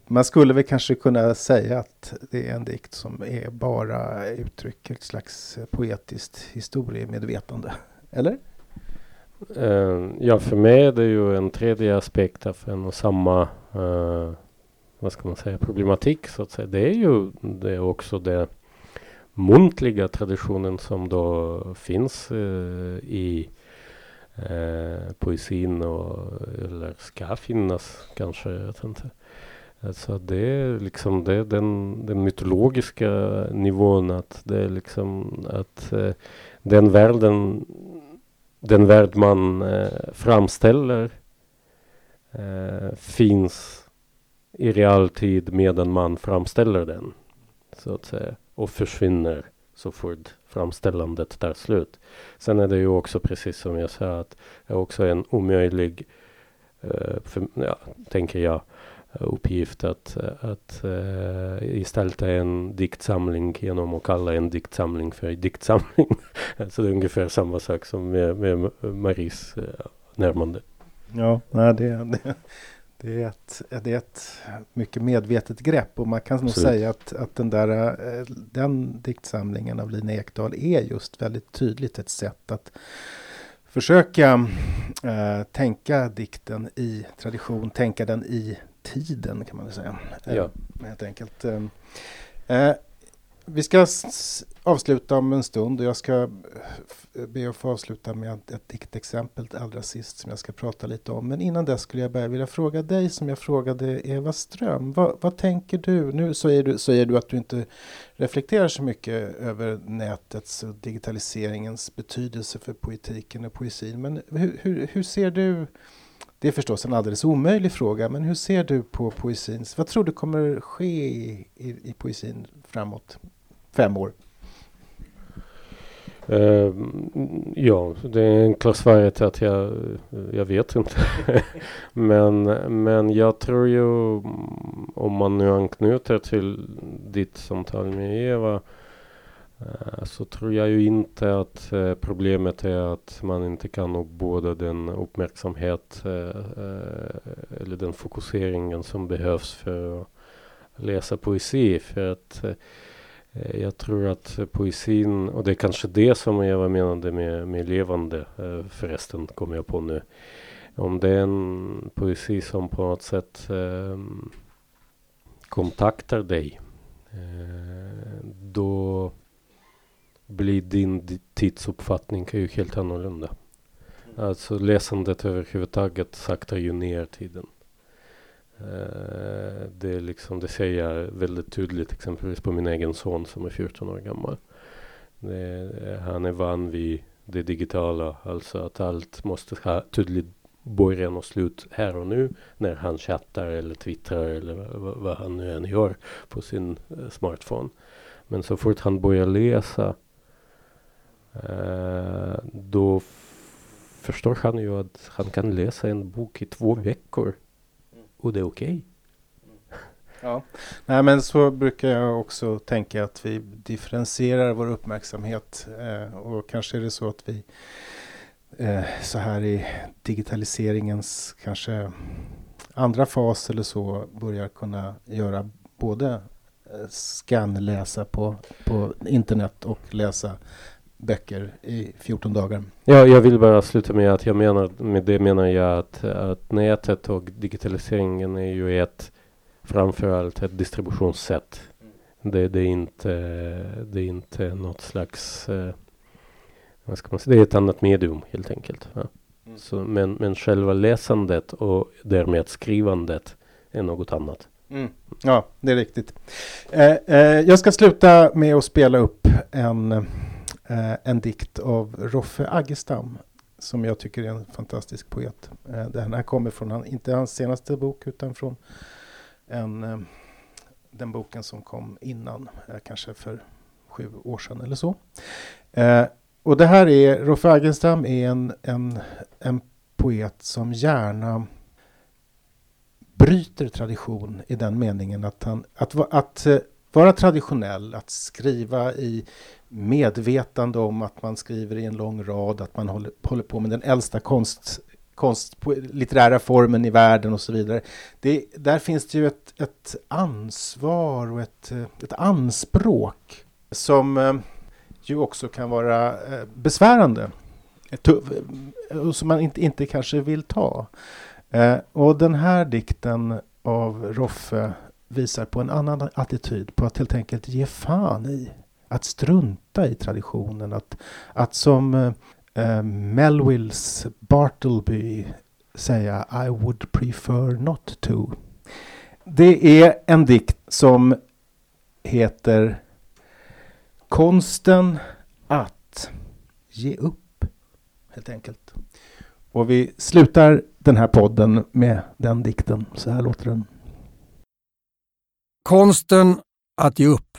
man skulle väl kanske kunna säga att det är en dikt som är bara uttrycker ett slags poetiskt historiemedvetande. Eller? Ja, för mig är det ju en tredje aspekt av en och samma, vad ska man säga, problematik så att säga. Det är ju det är också det muntliga traditionen som då finns eh, i eh, poesin och, eller ska finnas kanske, jag vet inte. Alltså det är liksom det är den, den mytologiska nivån att det är liksom att eh, den världen den värld man eh, framställer eh, finns i realtid medan man framställer den. Så att säga. Och försvinner så fort framställandet tar slut. Sen är det ju också precis som jag sa att det är också en omöjlig, eh, för, ja, tänker jag, uppgift att, eh, att uh, gestalta en diktsamling genom att kalla en diktsamling för diktsamling. så det är ungefär samma sak som med, med Maries uh, närmande. Ja, nej, det, det, det, är ett, det är ett mycket medvetet grepp och man kan nog Absolut. säga att, att den, där, eh, den diktsamlingen av Lina Ekdahl är just väldigt tydligt ett sätt att försöka eh, tänka dikten i tradition, tänka den i tiden kan man väl säga. Eh, Ja. Helt enkelt. Eh, eh, vi ska avsluta om en stund och jag ska be att få avsluta med ett, ett diktexempel allra sist som jag ska prata lite om. Men innan dess skulle jag bara vilja fråga dig som jag frågade Eva Ström. Vad, vad tänker du? Nu säger du, säger du att du inte reflekterar så mycket över nätets och digitaliseringens betydelse för poetiken och poesin. Men hur, hur, hur ser du det är förstås en alldeles omöjlig fråga, men hur ser du på poesin? Vad tror du kommer ske i, i, i poesin framåt fem år? Uh, ja, det är enkla svaret att jag, jag vet inte. men, men jag tror ju, om man nu anknyter till ditt samtal med Eva, uh, så tror jag ju inte att uh, problemet är att man inte kan uppbåda den uppmärksamhet eh, eller den fokuseringen som behövs för att läsa poesi. För att jag tror att poesin, och det är kanske det som Eva menade med, med levande, eh, förresten kommer jag på nu. om det är en poesi som på något sätt eh, kontaktar dig. Eh, då blir din tidsuppfattning ju helt annorlunda. Alltså läsandet överhuvudtaget saktar ju ner tiden. Eh, det, liksom, det ser jag väldigt tydligt exempelvis på min egen son som är 14 år gammal. Det, han är van vid det digitala, alltså att allt måste ha tydligt början och slut här och nu när han chattar eller twittrar eller vad, vad han nu än gör på sin eh, smartphone. Men så fort han börjar läsa eh, då förstår han ju att han kan läsa en bok i två veckor och det är okej. Okay. Ja, nej men så brukar jag också tänka att vi differentierar vår uppmärksamhet eh, och kanske är det så att vi eh, så här i digitaliseringens kanske andra fas eller så börjar kunna göra både eh, skanläsa skannläsa på, på internet och läsa böcker i 14 dagar. Ja, jag vill bara sluta med att jag menar, med det menar jag att, att nätet och digitaliseringen är ju ett framförallt ett distributionssätt. Mm. Det, det, är inte, det är inte något slags, eh, vad ska man säga, det är ett annat medium helt enkelt. Ja. Mm. Så, men, men själva läsandet och därmed skrivandet är något annat. Mm. Ja, det är riktigt. Eh, eh, jag ska sluta med att spela upp en Eh, en dikt av Roffe Aggestam som jag tycker är en fantastisk poet. Eh, den här kommer från, han, inte hans senaste bok utan från en, eh, den boken som kom innan, kanske för sju år sedan eller så. Och det här är, Roffe Aggestam är en, en, en poet som gärna bryter tradition i den meningen att, han, att, att, vara traditionell, att skriva i medvetande om att man skriver i en lång rad, att man håller, håller på med den äldsta konst, konst, litterära formen i världen och så vidare. Det, där finns det ju ett, ett ansvar och ett, ett anspråk som eh, ju också kan vara eh, besvärande eh, och som man inte, inte kanske vill ta. Och den här dikten av Roffe visar på en annan attityd, på att helt enkelt ge fan i att strunta i traditionen. Att, att som eh, eh Melvilles Bartleby säga I would prefer not to. Det är en dikt som heter Konsten att ge upp. Helt enkelt. Och vi slutar den här podden med den dikten. Så här låter den. Konsten att ge upp.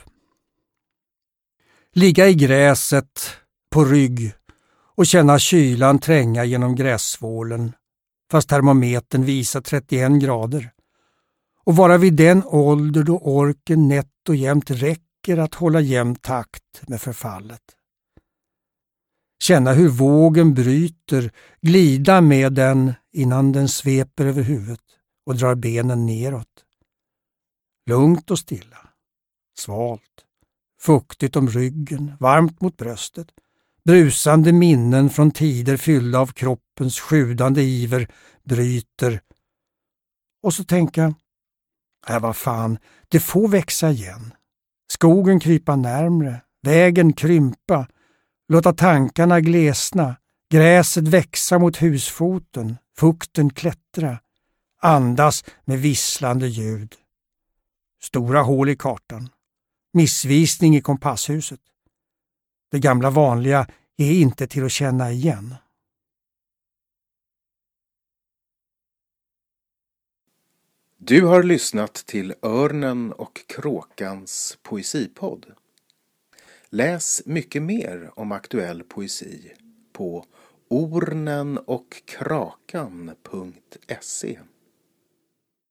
Ligga i gräset på rygg och känna kylan tränga genom grässvålen fast termometern visar 31 grader. Och vara vid den ålder då orken nätt och jämnt räcker att hålla jämn takt med förfallet. Känna hur vågen bryter, glida med den innan den sveper över huvudet och drar benen neråt. Lugnt och stilla, svalt fuktigt om ryggen, varmt mot bröstet, brusande minnen från tider fyllda av kroppens sjudande iver bryter. Och så tänka, äh vad fan, det får växa igen. Skogen krypa närmre, vägen krympa, låta tankarna glesna, gräset växa mot husfoten, fukten klättra, andas med visslande ljud. Stora hål i kartan, missvisning i kompasshuset. Det gamla vanliga är inte till att känna igen. Du har lyssnat till Örnen och kråkans poesipodd. Läs mycket mer om aktuell poesi på ornenochkrakan.se